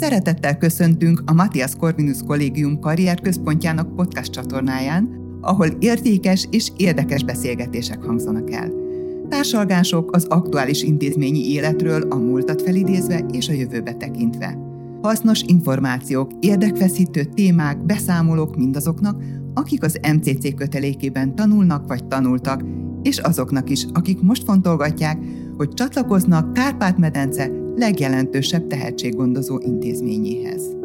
Szeretettel köszöntünk a Matthias Corvinus Kollégium karrierközpontjának podcast csatornáján, ahol értékes és érdekes beszélgetések hangzanak el. Társalgások az aktuális intézményi életről a múltat felidézve és a jövőbe tekintve. Hasznos információk, érdekfeszítő témák, beszámolók mindazoknak, akik az MCC kötelékében tanulnak vagy tanultak, és azoknak is, akik most fontolgatják, hogy csatlakoznak Kárpát-medence legjelentősebb tehetséggondozó intézményéhez.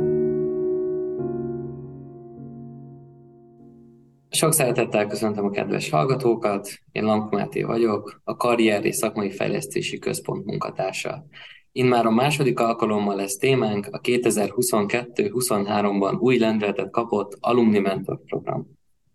Sok szeretettel köszöntöm a kedves hallgatókat, én Lankó Máté vagyok, a Karrier és Szakmai Fejlesztési Központ munkatársa. Immár a második alkalommal lesz témánk a 2022-23-ban új lendületet kapott Alumni Mentor program,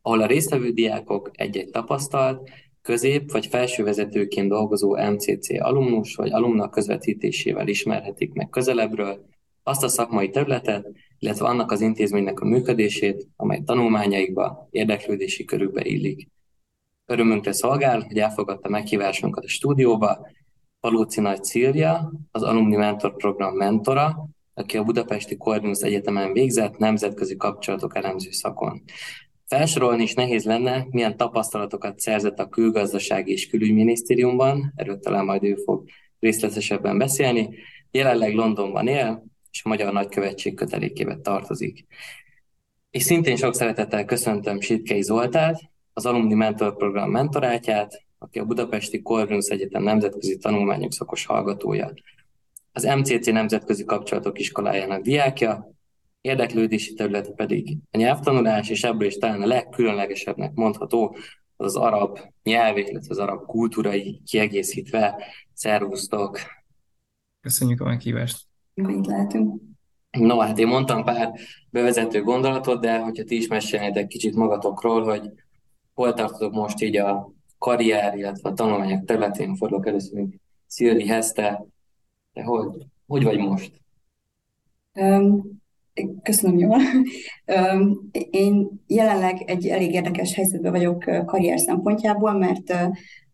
ahol a résztvevő diákok egy-egy tapasztalt, közép vagy felsővezetőként dolgozó MCC alumnus vagy alumnak közvetítésével ismerhetik meg közelebbről azt a szakmai területet, illetve annak az intézménynek a működését, amely tanulmányaikba, érdeklődési körükbe illik. Örömünkre szolgál, hogy elfogadta meghívásunkat a stúdióba, Palóci Nagy Szilvia, az Alumni Mentor Program mentora, aki a Budapesti Corvinus Egyetemen végzett nemzetközi kapcsolatok elemző szakon. Felsorolni is nehéz lenne, milyen tapasztalatokat szerzett a külgazdasági és külügyminisztériumban, erről talán majd ő fog részletesebben beszélni. Jelenleg Londonban él, és a Magyar Nagykövetség kötelékébe tartozik. És szintén sok szeretettel köszöntöm Sitkei Zoltát, az Alumni Mentor Program mentorátját, aki a Budapesti Corvinus Egyetem nemzetközi tanulmányok szakos hallgatója. Az MCC Nemzetközi Kapcsolatok Iskolájának diákja, érdeklődési területe pedig a nyelvtanulás, és ebből is talán a legkülönlegesebbnek mondható az, az arab nyelv, illetve az arab kultúrai kiegészítve. Szervusztok! Köszönjük a meghívást! Jó, itt lehetünk. No, hát én mondtam pár bevezető gondolatot, de hogyha ti is mesélnétek kicsit magatokról, hogy hol tartotok most így a karrier, illetve a tanulmányok területén, fordulok először még Szilvihez, te, te hogy, hogy vagy most? Um, Köszönöm jól. Én jelenleg egy elég érdekes helyzetben vagyok karrier szempontjából, mert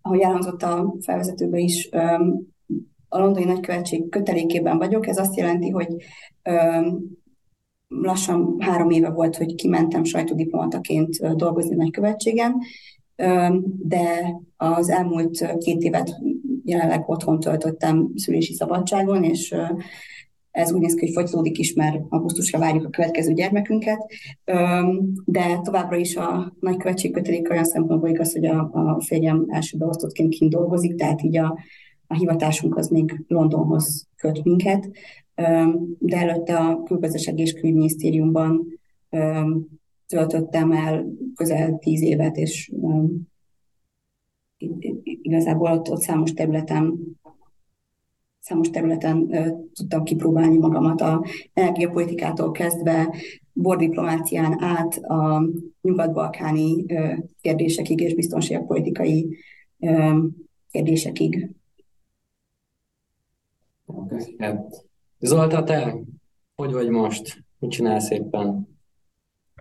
ahogy elhangzott a felvezetőben is, a londoni nagykövetség kötelékében vagyok. Ez azt jelenti, hogy lassan három éve volt, hogy kimentem sajtódiplomataként dolgozni nagykövetségen, de az elmúlt két évet jelenleg otthon töltöttem szülési szabadságon, és ez úgy néz ki, hogy folytatódik is, mert augusztusra várjuk a következő gyermekünket, de továbbra is a nagykövetség kötelék olyan szempontból igaz, hogy a, a férjem első beosztottként kint dolgozik, tehát így a, a hivatásunk az még Londonhoz köt minket, de előtte a külgazdasági és külügyminisztériumban töltöttem el közel tíz évet, és igazából ott, ott számos területen számos területen tudtam kipróbálni magamat a energiapolitikától kezdve, bordiplomácián át a nyugat-balkáni kérdésekig és biztonságpolitikai kérdésekig. Zolta, te hogy vagy most? Mit csinálsz éppen?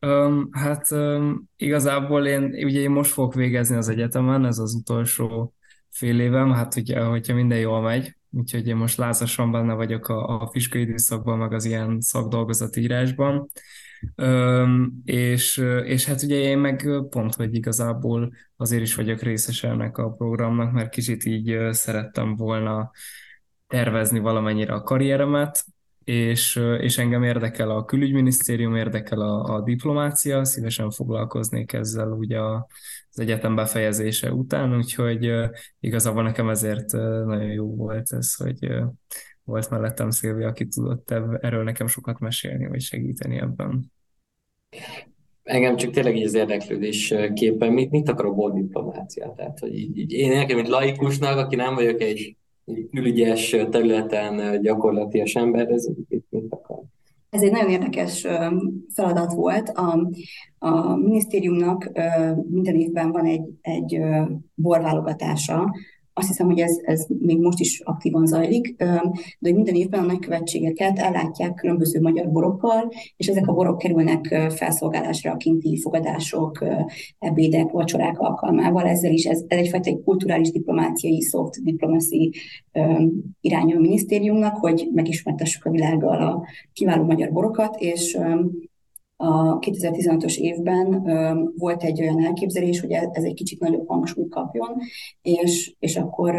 Um, hát um, igazából én, ugye én most fogok végezni az egyetemen, ez az utolsó fél évem, hát ugye, hogyha minden jól megy, úgyhogy én most lázasan benne vagyok a, a fiskai időszakban, meg az ilyen szakdolgozatírásban. Üm, és, és hát ugye én meg pont, hogy igazából azért is vagyok részes ennek a programnak, mert kicsit így szerettem volna tervezni valamennyire a karrieremet, és, és engem érdekel a külügyminisztérium, érdekel a, a diplomácia, szívesen foglalkoznék ezzel ugye a, az egyetem befejezése után, úgyhogy igazából nekem ezért nagyon jó volt ez, hogy volt mellettem Szilvia, aki tudott erről nekem sokat mesélni, vagy segíteni ebben. Engem csak tényleg így az érdeklődés képen, mit, mit akar a bor diplomácia? Tehát, hogy így, így én nekem, mint laikusnak, aki nem vagyok egy külügyes területen gyakorlatias ember, ez mit, mit akar? Ez egy nagyon érdekes feladat volt. A, a minisztériumnak minden évben van egy, egy borválogatása, azt hiszem, hogy ez, ez még most is aktívan zajlik, de hogy minden évben a nagykövetségeket ellátják különböző magyar borokkal, és ezek a borok kerülnek felszolgálásra a kinti fogadások, ebédek, vacsorák alkalmával. Ezzel is ez, ez egyfajta egy kulturális diplomáciai, soft diplomacy iránya a minisztériumnak, hogy megismertessük a világgal a kiváló magyar borokat, és a 2015-ös évben volt egy olyan elképzelés, hogy ez egy kicsit nagyobb hangsúlyt kapjon, és, és akkor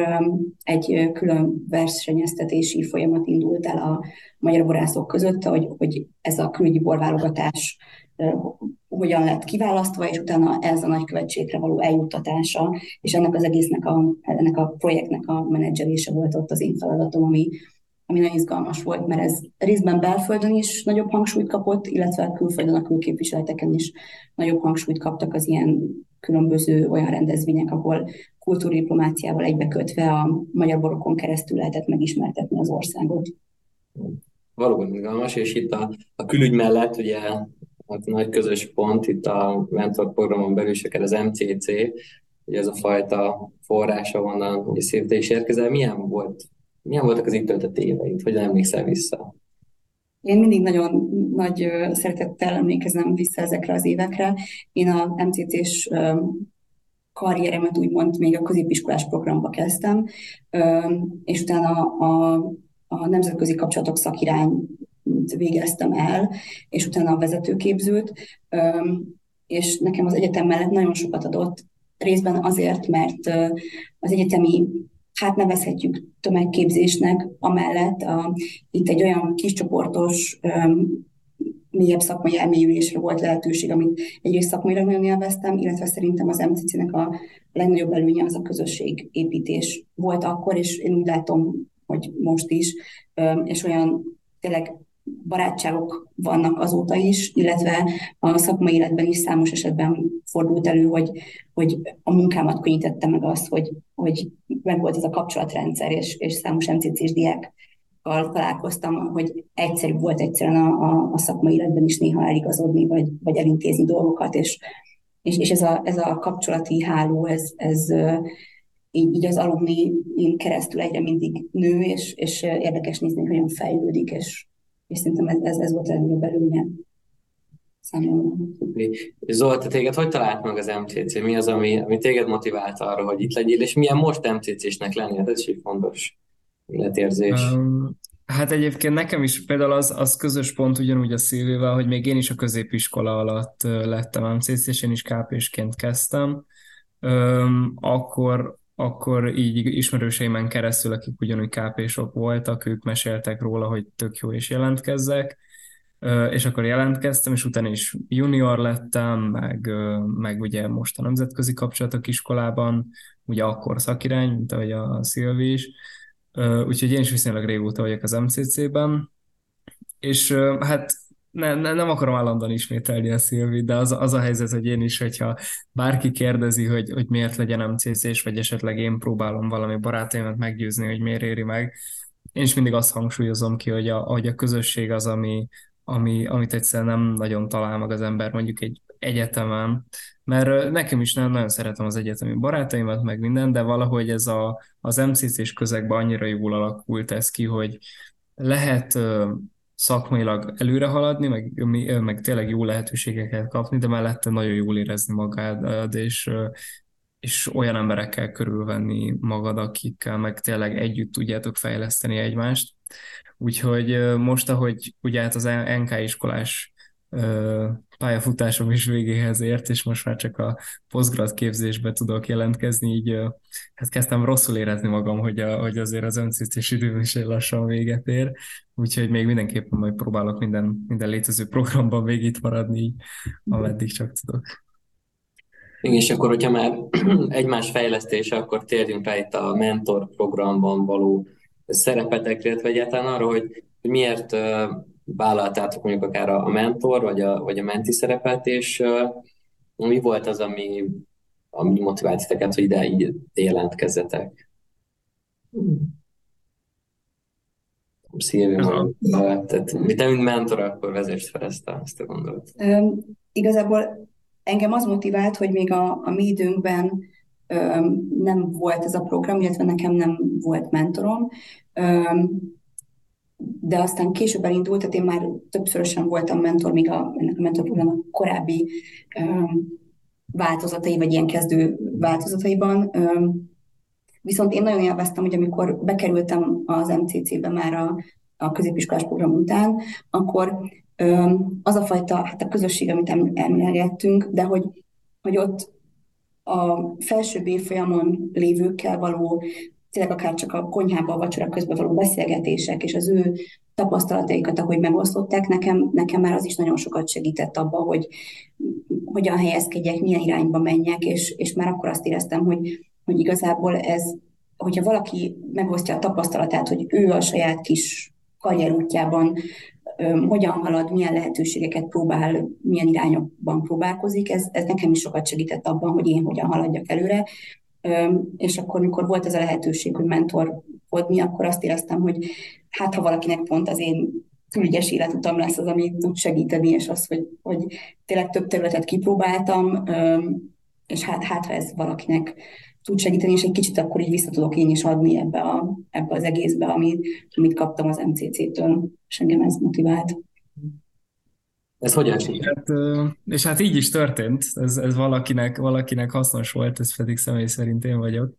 egy külön versenyeztetési folyamat indult el a magyar borászok között, hogy, hogy ez a külügyi borválogatás hogyan lett kiválasztva, és utána ez a nagykövetségre való eljuttatása, és ennek az egésznek a, ennek a projektnek a menedzselése volt ott az én feladatom, ami, ami nagyon izgalmas volt, mert ez részben belföldön is nagyobb hangsúlyt kapott, illetve külföldön a külképviseleteken is nagyobb hangsúlyt kaptak az ilyen különböző olyan rendezvények, ahol kultúrdiplomáciával egybekötve a magyar borokon keresztül lehetett megismertetni az országot. Valóban izgalmas, és itt a, a külügy mellett ugye a nagy közös pont itt a mentor programon belül is az MCC, ugye ez a fajta forrása onnan, hogy szívte is érkezel. Milyen volt milyen voltak az itt töltött éveid? Hogyan emlékszel vissza? Én mindig nagyon nagy szeretettel emlékezem vissza ezekre az évekre. Én a MCC-s karrieremet úgymond még a középiskolás programba kezdtem, és utána a, a nemzetközi kapcsolatok szakirány végeztem el, és utána a vezetőképzőt, és nekem az egyetem mellett nagyon sokat adott, részben azért, mert az egyetemi hát nevezhetjük tömegképzésnek, amellett a, itt egy olyan kiscsoportos, mélyebb szakmai elmélyülésre volt lehetőség, amit egyrészt szakmailag nagyon élveztem, illetve szerintem az MCC-nek a legnagyobb előnye az a közösségépítés volt akkor, és én úgy látom, hogy most is, és olyan tényleg barátságok vannak azóta is, illetve a szakmai életben is számos esetben fordult elő, hogy, hogy a munkámat könnyítette meg azt, hogy, hogy meg volt ez a kapcsolatrendszer, és, és számos MCC-s diákkal találkoztam, hogy egyszerűbb volt egyszerűen a, a, a szakmai életben is néha eligazodni, vagy, vagy elintézni dolgokat, és, és, és ez, a, ez a kapcsolati háló, ez, ez így, így az alumni keresztül egyre mindig nő, és, és érdekes nézni, hogy hogyan fejlődik, és, és szerintem ez, ez, ez volt a legnagyobb előnye számomra. Zolta, téged hogy talált meg az MCC? Mi az, ami, ami téged motivált arra, hogy itt legyél, és milyen most MCC-snek lenni? Hát ez is egy fontos életérzés. Um, hát egyébként nekem is például az, az közös pont ugyanúgy a Szilvével, hogy még én is a középiskola alatt lettem MCC, és én is KP-sként kezdtem. Um, akkor, akkor így ismerőseimen keresztül, akik ugyanúgy KP-sok voltak, ők meséltek róla, hogy tök jó és jelentkezzek, és akkor jelentkeztem, és utána is junior lettem, meg, meg ugye most a nemzetközi kapcsolatok iskolában, ugye akkor szakirány, mint ahogy a Szilvi is, úgyhogy én is viszonylag régóta vagyok az MCC-ben, és hát ne, ne, nem akarom állandóan ismételni a Szilvi, de az, az a helyzet, hogy én is, hogyha bárki kérdezi, hogy, hogy miért legyen MCC-s, vagy esetleg én próbálom valami barátaimat meggyőzni, hogy miért éri meg, én is mindig azt hangsúlyozom ki, hogy a, hogy a közösség az, ami, ami, amit egyszerűen nem nagyon talál meg az ember mondjuk egy egyetemen, mert nekem is nem nagyon szeretem az egyetemi barátaimat, meg minden, de valahogy ez a, az MCC-s közegben annyira jól alakult ez ki, hogy lehet szakmailag előre haladni, meg, meg tényleg jó lehetőségeket kapni, de mellette nagyon jól érezni magad, és, és olyan emberekkel körülvenni magad, akikkel meg tényleg együtt tudjátok fejleszteni egymást. Úgyhogy most, ahogy ugye hát az NK iskolás pályafutásom is végéhez ért, és most már csak a posztgrad képzésbe tudok jelentkezni, így hát kezdtem rosszul érezni magam, hogy, a, hogy azért az öncítés időm is lassan véget ér, úgyhogy még mindenképpen majd próbálok minden, minden létező programban még itt maradni, így, ameddig csak tudok. És akkor, hogyha már egymás fejlesztése, akkor térjünk rá itt a mentor programban való szerepetekre, illetve egyáltalán arra, hogy miért vállaltátok mondjuk akár a mentor, vagy a, vagy a menti szerepet, és mi volt az, ami, ami motivált titeket, hogy ide így jelentkezzetek? Szilvi, tehát mi te, mint mentor, akkor vezest fel ezt a, ezt a gondolatot. Um, igazából engem az motivált, hogy még a, a mi időnkben nem volt ez a program, illetve nekem nem volt mentorom, de aztán később elindult, tehát én már többszörösen voltam mentor, még a, ennek a mentorprogramnak korábbi változatai, vagy ilyen kezdő változataiban. Viszont én nagyon élveztem, hogy amikor bekerültem az MCC-be már a, a középiskolás program után, akkor az a fajta, hát a közösség, amit emlegettünk, de hogy, hogy ott a felső évfolyamon lévőkkel való, tényleg akár csak a konyhában, vacsora közben való beszélgetések, és az ő tapasztalataikat, ahogy megosztották, nekem, nekem már az is nagyon sokat segített abba, hogy hogyan helyezkedjek, milyen irányba menjek, és, és már akkor azt éreztem, hogy, hogy igazából ez, hogyha valaki megosztja a tapasztalatát, hogy ő a saját kis karrierútjában hogyan halad, milyen lehetőségeket próbál, milyen irányokban próbálkozik, ez, ez nekem is sokat segített abban, hogy én hogyan haladjak előre. És akkor, mikor volt ez a lehetőség, hogy mentorkodni, akkor azt éreztem, hogy hát ha valakinek pont az én külügyes életutam lesz az, ami tud segíteni, és az, hogy, hogy tényleg több területet kipróbáltam, és hát, hát ha ez valakinek tud segíteni, és egy kicsit akkor így vissza tudok én is adni ebbe, a, ebbe az egészbe, amit, amit kaptam az MCC-től, és engem ez motivált. Ez hogyan sikerült? Hát, és hát így is történt, ez, ez valakinek, valakinek hasznos volt, ez pedig személy szerint én vagyok.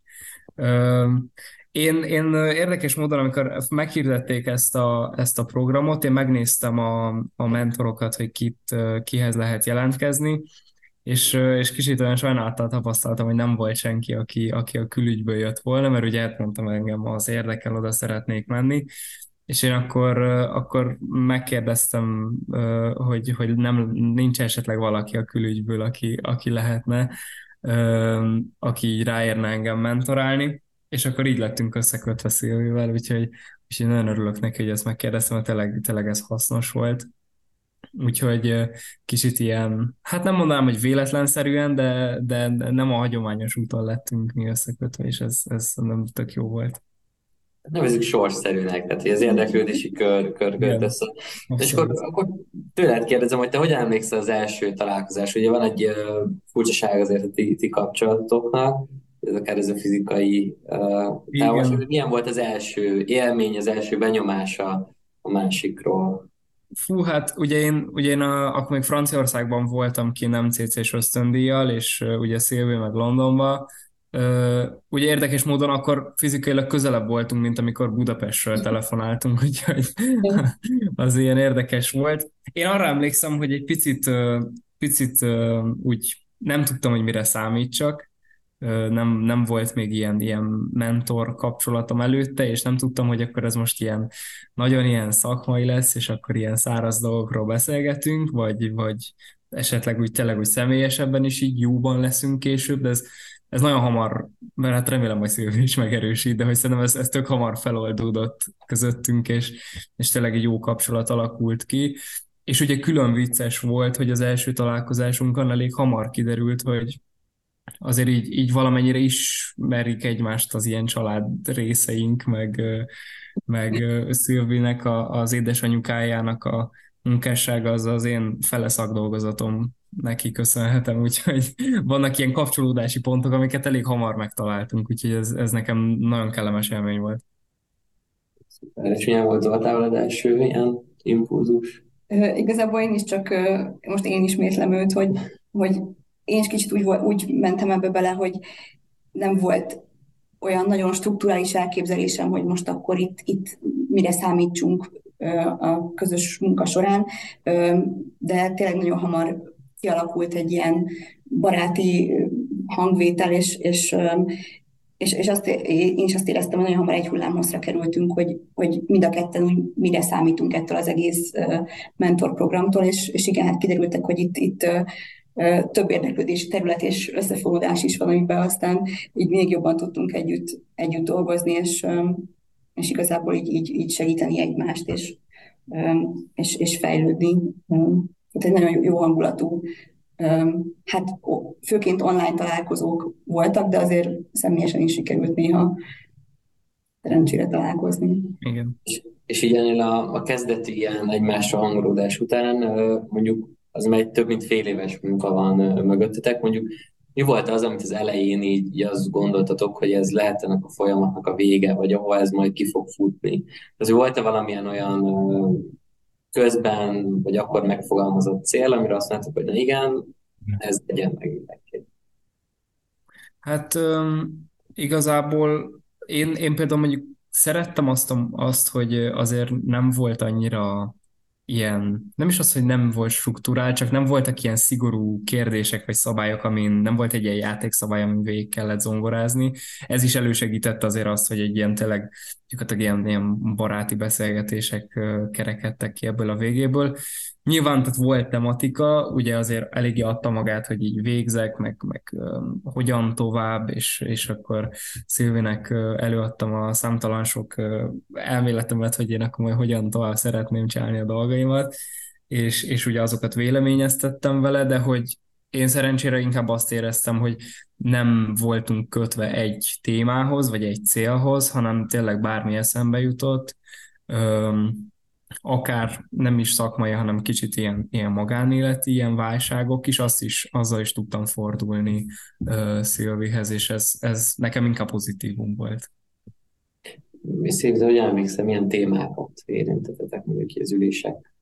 Én, én érdekes módon, amikor meghirdették ezt a, ezt a programot, én megnéztem a, a mentorokat, hogy kit, kihez lehet jelentkezni, és, és kicsit olyan sajnálattal tapasztaltam, hogy nem volt senki, aki, aki a külügyből jött volna, mert ugye elmondtam engem az érdekel, oda szeretnék menni, és én akkor, akkor megkérdeztem, hogy, hogy nem, nincs esetleg valaki a külügyből, aki, aki lehetne, aki így ráérne engem mentorálni, és akkor így lettünk összekötve Szilvivel, úgyhogy, úgyhogy nagyon örülök neki, hogy ezt megkérdeztem, mert tényleg, tényleg ez hasznos volt. Úgyhogy kicsit ilyen, hát nem mondanám, hogy véletlenszerűen, de, de nem a hagyományos úton lettünk mi összekötve, és ez, ez nem tök jó volt. Nevezzük sorszerűnek, tehát hogy az érdeklődési kör, kör kört össze. És akkor, akkor tőled kérdezem, hogy te hogyan emlékszel az első találkozás? Ugye van egy uh, furcsaság azért a ti, ti kapcsolatoknak, ez akár ez a fizikai uh, távolság. Milyen volt az első élmény, az első benyomása a másikról? Fú, hát ugye én, ugye én a, akkor még Franciaországban voltam ki nem CC-s ösztöndíjjal, és uh, ugye Szilvi meg Londonba. Ugye érdekes módon akkor fizikailag közelebb voltunk, mint amikor Budapestről telefonáltunk, úgyhogy az ilyen érdekes volt. Én arra emlékszem, hogy egy picit, picit úgy nem tudtam, hogy mire számítsak, nem, nem volt még ilyen, ilyen mentor kapcsolatom előtte, és nem tudtam, hogy akkor ez most ilyen nagyon ilyen szakmai lesz, és akkor ilyen száraz dolgokról beszélgetünk, vagy, vagy esetleg úgy tényleg úgy személyesebben is így jóban leszünk később, de ez, ez nagyon hamar, mert hát remélem, hogy Szilvi is megerősít, de hogy szerintem ez, ez tök hamar feloldódott közöttünk, és, és tényleg egy jó kapcsolat alakult ki. És ugye külön vicces volt, hogy az első találkozásunkon elég hamar kiderült, hogy azért így, így valamennyire ismerik egymást az ilyen család részeink, meg, meg Szilvinek, a, az édesanyukájának a munkássága az az én fele szakdolgozatom neki köszönhetem, úgyhogy vannak ilyen kapcsolódási pontok, amiket elég hamar megtaláltunk, úgyhogy ez, ez nekem nagyon kellemes élmény volt. És milyen volt Zoltával az első ilyen impulzus? Igazából én is csak, most én ismétlem őt, hogy, hogy én is kicsit úgy, úgy mentem ebbe bele, hogy nem volt olyan nagyon strukturális elképzelésem, hogy most akkor itt, itt mire számítsunk a közös munka során, de tényleg nagyon hamar kialakult egy ilyen baráti hangvétel, és, és, és, és azt, én is azt éreztem, hogy nagyon hamar egy hullámhosszra kerültünk, hogy, hogy mind a ketten úgy mire számítunk ettől az egész mentorprogramtól, és, és igen, hát kiderültek, hogy itt, itt több érdeklődési terület és összefonódás is van, amiben aztán így még jobban tudtunk együtt, együtt dolgozni, és, és igazából így, így, így segíteni egymást, és, és, és fejlődni. Tehát egy nagyon jó hangulatú, hát főként online találkozók voltak, de azért személyesen is sikerült néha szerencsére találkozni. Igen. És, és így ennél a, a kezdeti ilyen egymásra hangolódás után mondjuk az már egy több mint fél éves munka van mögöttetek, mondjuk mi volt az, amit az elején így, így azt gondoltatok, hogy ez lehet ennek a folyamatnak a vége, vagy ahol ez majd ki fog futni? Azért volt-e valamilyen olyan közben, vagy akkor megfogalmazott cél, amire azt mondtuk, hogy na igen, ez legyen meg mindenki. Hát um, igazából én, én például mondjuk szerettem azt, azt, hogy azért nem volt annyira ilyen, nem is az, hogy nem volt struktúrál, csak nem voltak ilyen szigorú kérdések vagy szabályok, amin nem volt egy ilyen játékszabály, amin végig kellett zongorázni. Ez is elősegítette azért azt, hogy egy ilyen tényleg gyakorlatilag ilyen, ilyen baráti beszélgetések kerekedtek ki ebből a végéből. Nyilván tehát volt tematika, ugye azért eléggé adta magát, hogy így végzek, meg, meg hogyan tovább, és, és akkor Szilvinek előadtam a számtalan sok elméletemet, hogy én akkor majd hogyan tovább szeretném csinálni a dolgaimat, és, és ugye azokat véleményeztettem vele, de hogy én szerencsére inkább azt éreztem, hogy nem voltunk kötve egy témához, vagy egy célhoz, hanem tényleg bármi eszembe jutott. Um, akár nem is szakmai, hanem kicsit ilyen, ilyen magánéleti, ilyen válságok is, azt is, azzal is tudtam fordulni uh, Szilvihez, és ez, ez nekem inkább pozitívum volt. Szép, de hogy emlékszem, milyen témákat érintettetek mondjuk az ülések,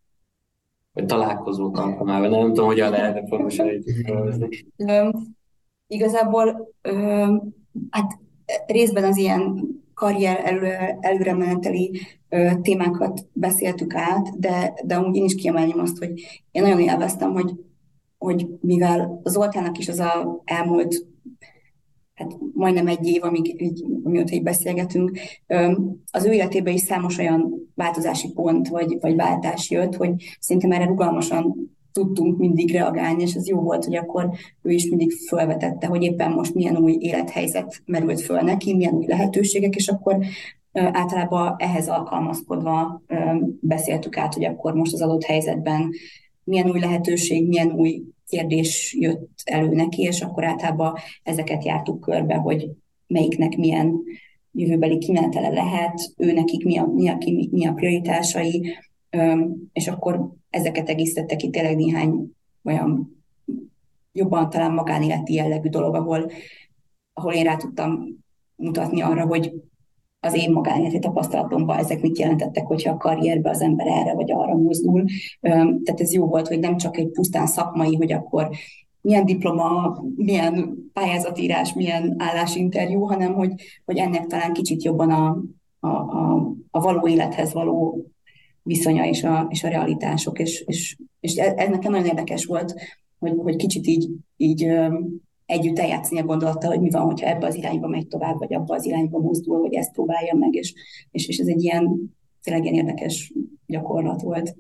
vagy találkozók alkalmával, nem, nem tudom, hogyan lehetne pontosan Igazából, hát részben az ilyen karrier előre, előre meneteli témákat beszéltük át, de, de amúgy én is kiemelném azt, hogy én nagyon élveztem, hogy, hogy mivel Zoltának is az a elmúlt hát majdnem egy év, amíg így, amióta így beszélgetünk, az ő életében is számos olyan változási pont vagy, vagy váltás jött, hogy szerintem erre rugalmasan tudtunk mindig reagálni, és ez jó volt, hogy akkor ő is mindig felvetette, hogy éppen most milyen új élethelyzet merült föl neki, milyen új lehetőségek, és akkor általában ehhez alkalmazkodva beszéltük át, hogy akkor most az adott helyzetben milyen új lehetőség, milyen új kérdés jött elő neki, és akkor általában ezeket jártuk körbe, hogy melyiknek milyen jövőbeli kimenetele lehet, ő nekik mi a, mi a, mi a prioritásai, és akkor ezeket egészítette ki tényleg néhány olyan jobban talán magánéleti jellegű dolog, ahol, ahol én rá tudtam mutatni arra, hogy az én magánéleti tapasztalatomban ezek mit jelentettek, hogyha a karrierbe az ember erre vagy arra mozdul. Tehát ez jó volt, hogy nem csak egy pusztán szakmai, hogy akkor milyen diploma, milyen pályázatírás, milyen állásinterjú, hanem hogy, hogy ennek talán kicsit jobban a, a, a, a való élethez való viszonya és a, és a realitások, és, és, és ez nekem nagyon érdekes volt, hogy, hogy kicsit így, így együtt eljátszani a gondolattal, hogy mi van, hogyha ebbe az irányba megy tovább, vagy abba az irányba mozdul, hogy ezt próbálja meg, és, és, és ez egy ilyen tényleg ilyen érdekes gyakorlat volt.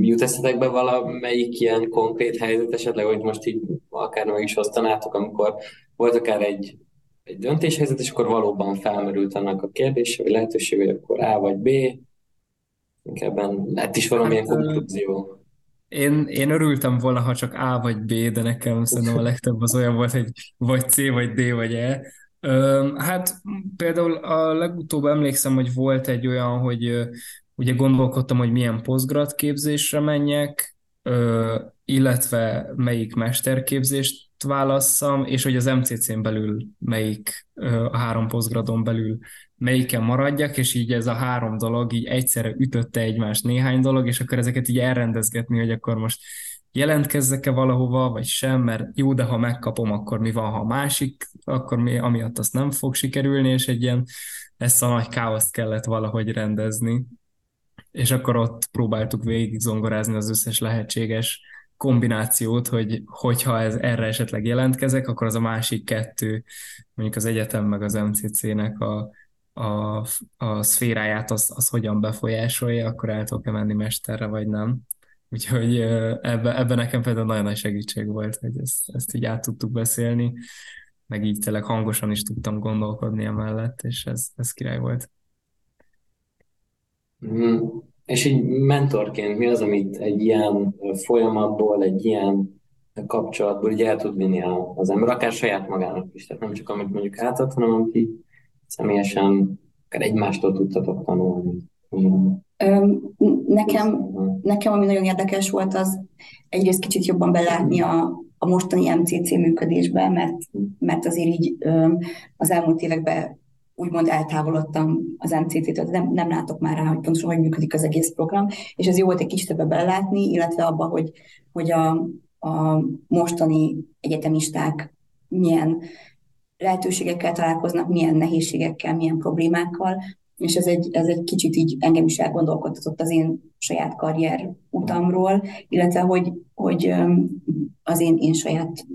Jut eszetekbe valamelyik ilyen konkrét helyzet esetleg, hogy most így akár meg is osztanátok, amikor volt akár egy, egy döntéshelyzet, és akkor valóban felmerült annak a kérdése, vagy lehetőség, hogy akkor A vagy B, ebben lett is valamilyen hát, konklúzió. Én, én örültem volna, ha csak A vagy B, de nekem szerintem a legtöbb az olyan volt, hogy vagy C, vagy D, vagy E. Hát például a legutóbb emlékszem, hogy volt egy olyan, hogy ugye gondolkodtam, hogy milyen posztgrad képzésre menjek, illetve melyik mesterképzést válasszam, és hogy az MCC-n belül melyik, a három posztgradon belül melyiken maradjak, és így ez a három dolog így egyszerre ütötte egymást néhány dolog, és akkor ezeket így elrendezgetni, hogy akkor most jelentkezzek-e valahova, vagy sem, mert jó, de ha megkapom, akkor mi van, ha másik, akkor mi, amiatt azt nem fog sikerülni, és egy ilyen ezt a nagy káoszt kellett valahogy rendezni. És akkor ott próbáltuk végig zongorázni az összes lehetséges kombinációt, hogy hogyha ez erre esetleg jelentkezek, akkor az a másik kettő, mondjuk az egyetem meg az MCC-nek a a, a szféráját az, az hogyan befolyásolja, akkor el tudok-e menni mesterre, vagy nem. Úgyhogy ebben ebbe nekem például nagyon nagy segítség volt, hogy ezt, ezt így át tudtuk beszélni, meg így tényleg hangosan is tudtam gondolkodni emellett, és ez, ez király volt. Mm. És így mentorként mi az, amit egy ilyen folyamatból, egy ilyen kapcsolatból így el tud vinni az ember, akár saját magának is, tehát nem csak amit mondjuk átad, hanem amit személyesen akár egymástól tudtatok tanulni? Nekem, nekem, ami nagyon érdekes volt, az egyrészt kicsit jobban belátni a, a mostani MCC működésbe, mert, mert azért így az elmúlt években úgymond eltávolodtam az MCC-től, nem, nem látok már rá, hogy pontosan hogy működik az egész program, és ez jó volt egy kicsit ebbe belelátni, illetve abba, hogy, hogy a, a mostani egyetemisták milyen lehetőségekkel találkoznak, milyen nehézségekkel, milyen problémákkal, és ez egy, ez egy kicsit így engem is elgondolkodtatott az én saját karrier utamról, illetve hogy, hogy az én, én saját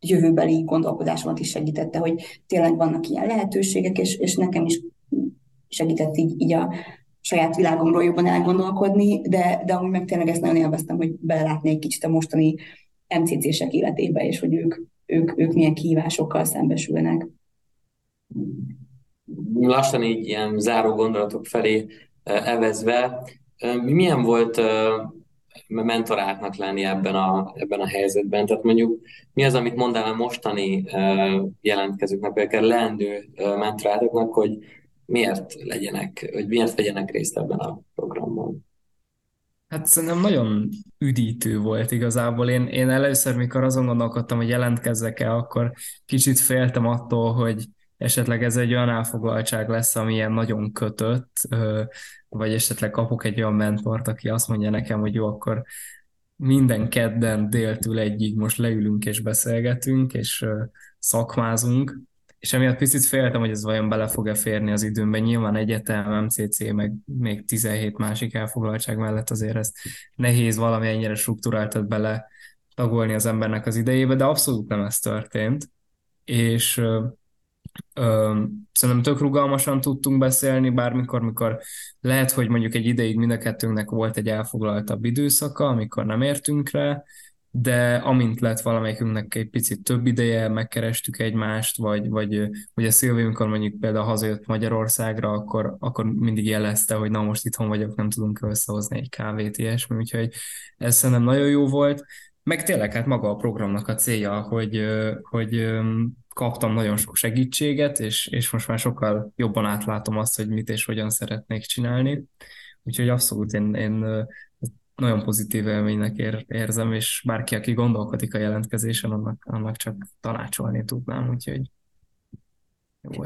jövőbeli gondolkodásomat is segítette, hogy tényleg vannak ilyen lehetőségek, és, és nekem is segített így, így a saját világomról jobban elgondolkodni, de, de amúgy meg tényleg ezt nagyon élveztem, hogy belelátni egy kicsit a mostani MCC-sek életébe, és hogy ők, ők, ők milyen kihívásokkal szembesülnek. Lassan így ilyen záró gondolatok felé evezve, milyen volt mentoráltnak lenni ebben a, ebben a helyzetben? Tehát mondjuk mi az, amit mondanál mostani jelentkezőknek, vagy akár leendő mentorátoknak, hogy miért legyenek, hogy miért vegyenek részt ebben a programban? Hát szerintem nagyon üdítő volt igazából. Én, én először, mikor azon gondolkodtam, hogy jelentkezzek el, akkor kicsit féltem attól, hogy esetleg ez egy olyan elfoglaltság lesz, ami ilyen nagyon kötött, vagy esetleg kapok egy olyan mentort, aki azt mondja nekem, hogy jó, akkor minden kedden déltől egyig most leülünk és beszélgetünk, és szakmázunk, és emiatt picit féltem, hogy ez vajon bele fog-e férni az időmben. Nyilván egyetem, MCC, meg még 17 másik elfoglaltság mellett azért ezt nehéz valami ennyire struktúráltat bele tagolni az embernek az idejébe, de abszolút nem ez történt. És szerintem tök rugalmasan tudtunk beszélni, bármikor, mikor lehet, hogy mondjuk egy ideig mind a kettőnknek volt egy elfoglaltabb időszaka, amikor nem értünk rá, de amint lett valamelyikünknek egy picit több ideje, megkerestük egymást, vagy, vagy, a Szilvi, amikor mondjuk például hazajött Magyarországra, akkor, akkor mindig jelezte, hogy na most itthon vagyok, nem tudunk összehozni egy kávét, ilyesmi, úgyhogy ez szerintem nagyon jó volt. Meg tényleg hát maga a programnak a célja, hogy, hogy kaptam nagyon sok segítséget, és, és most már sokkal jobban átlátom azt, hogy mit és hogyan szeretnék csinálni. Úgyhogy abszolút én, én nagyon pozitív élménynek ér, érzem, és bárki, aki gondolkodik a jelentkezésen, annak, annak csak tanácsolni tudnám, úgyhogy jó.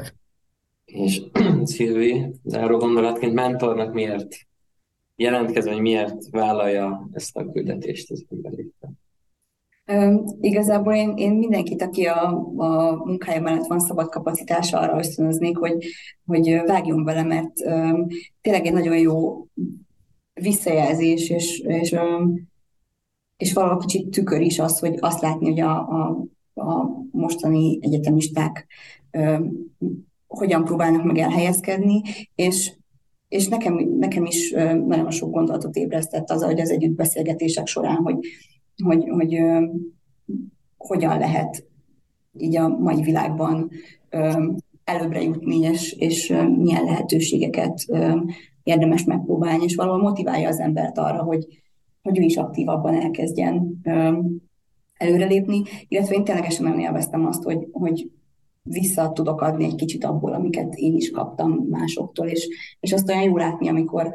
És Szilvi, záró gondolatként mentornak miért jelentkező, hogy miért vállalja ezt a küldetést az emberétől? Igazából én, én mindenkit, aki a, a munkája mellett van szabad kapacitása, arra ösztönöznék, hogy, hogy vágjon bele, mert um, tényleg egy nagyon jó visszajelzés, és, és, um, és valahol kicsit tükör is az, hogy azt látni, hogy a, a, a mostani egyetemisták um, hogyan próbálnak meg elhelyezkedni, és és nekem, nekem is nagyon sok gondolatot ébresztett az, hogy az együtt beszélgetések során, hogy hogy, hogy ö, hogyan lehet így a mai világban ö, előbbre jutni, és, és milyen lehetőségeket ö, érdemes megpróbálni, és valahol motiválja az embert arra, hogy, hogy ő is aktívabban elkezdjen ö, előrelépni, illetve én ténylegesen nagyon élveztem azt, hogy, hogy vissza tudok adni egy kicsit abból, amiket én is kaptam másoktól, és, és azt olyan jó látni, amikor,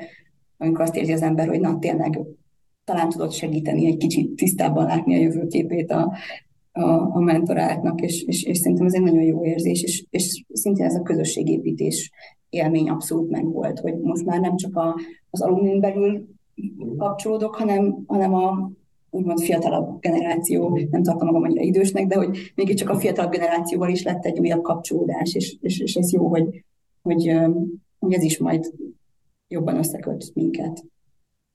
amikor azt érzi az ember, hogy na tényleg talán tudott segíteni egy kicsit tisztában látni a jövőképét a, a, a mentoráltnak, és, és, és szerintem ez egy nagyon jó érzés, és, és szintén ez a közösségépítés élmény abszolút megvolt, hogy most már nem csak a, az alumnin belül kapcsolódok, hanem, hanem a úgymond fiatalabb generáció, nem tartom magam annyira idősnek, de hogy mégiscsak a fiatalabb generációval is lett egy újabb kapcsolódás, és, és, és ez jó, hogy, hogy, hogy ez is majd jobban összeköt minket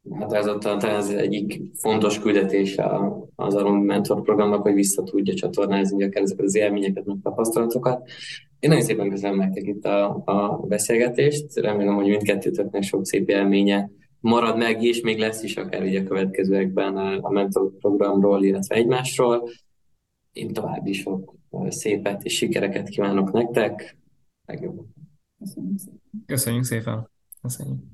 határozottan talán ez egyik fontos küldetése az Alum Mentor programnak, hogy vissza tudja csatornázni akár ezeket az élményeket, meg tapasztalatokat. Én nagyon szépen köszönöm nektek itt a, a beszélgetést, remélem, hogy mindkettőtöknek sok szép élménye marad meg, és még lesz is akár ugye a következőekben a mentor programról, illetve egymásról. Én további sok szépet és sikereket kívánok nektek. Legjobb. Köszönjük szépen. Köszönjük.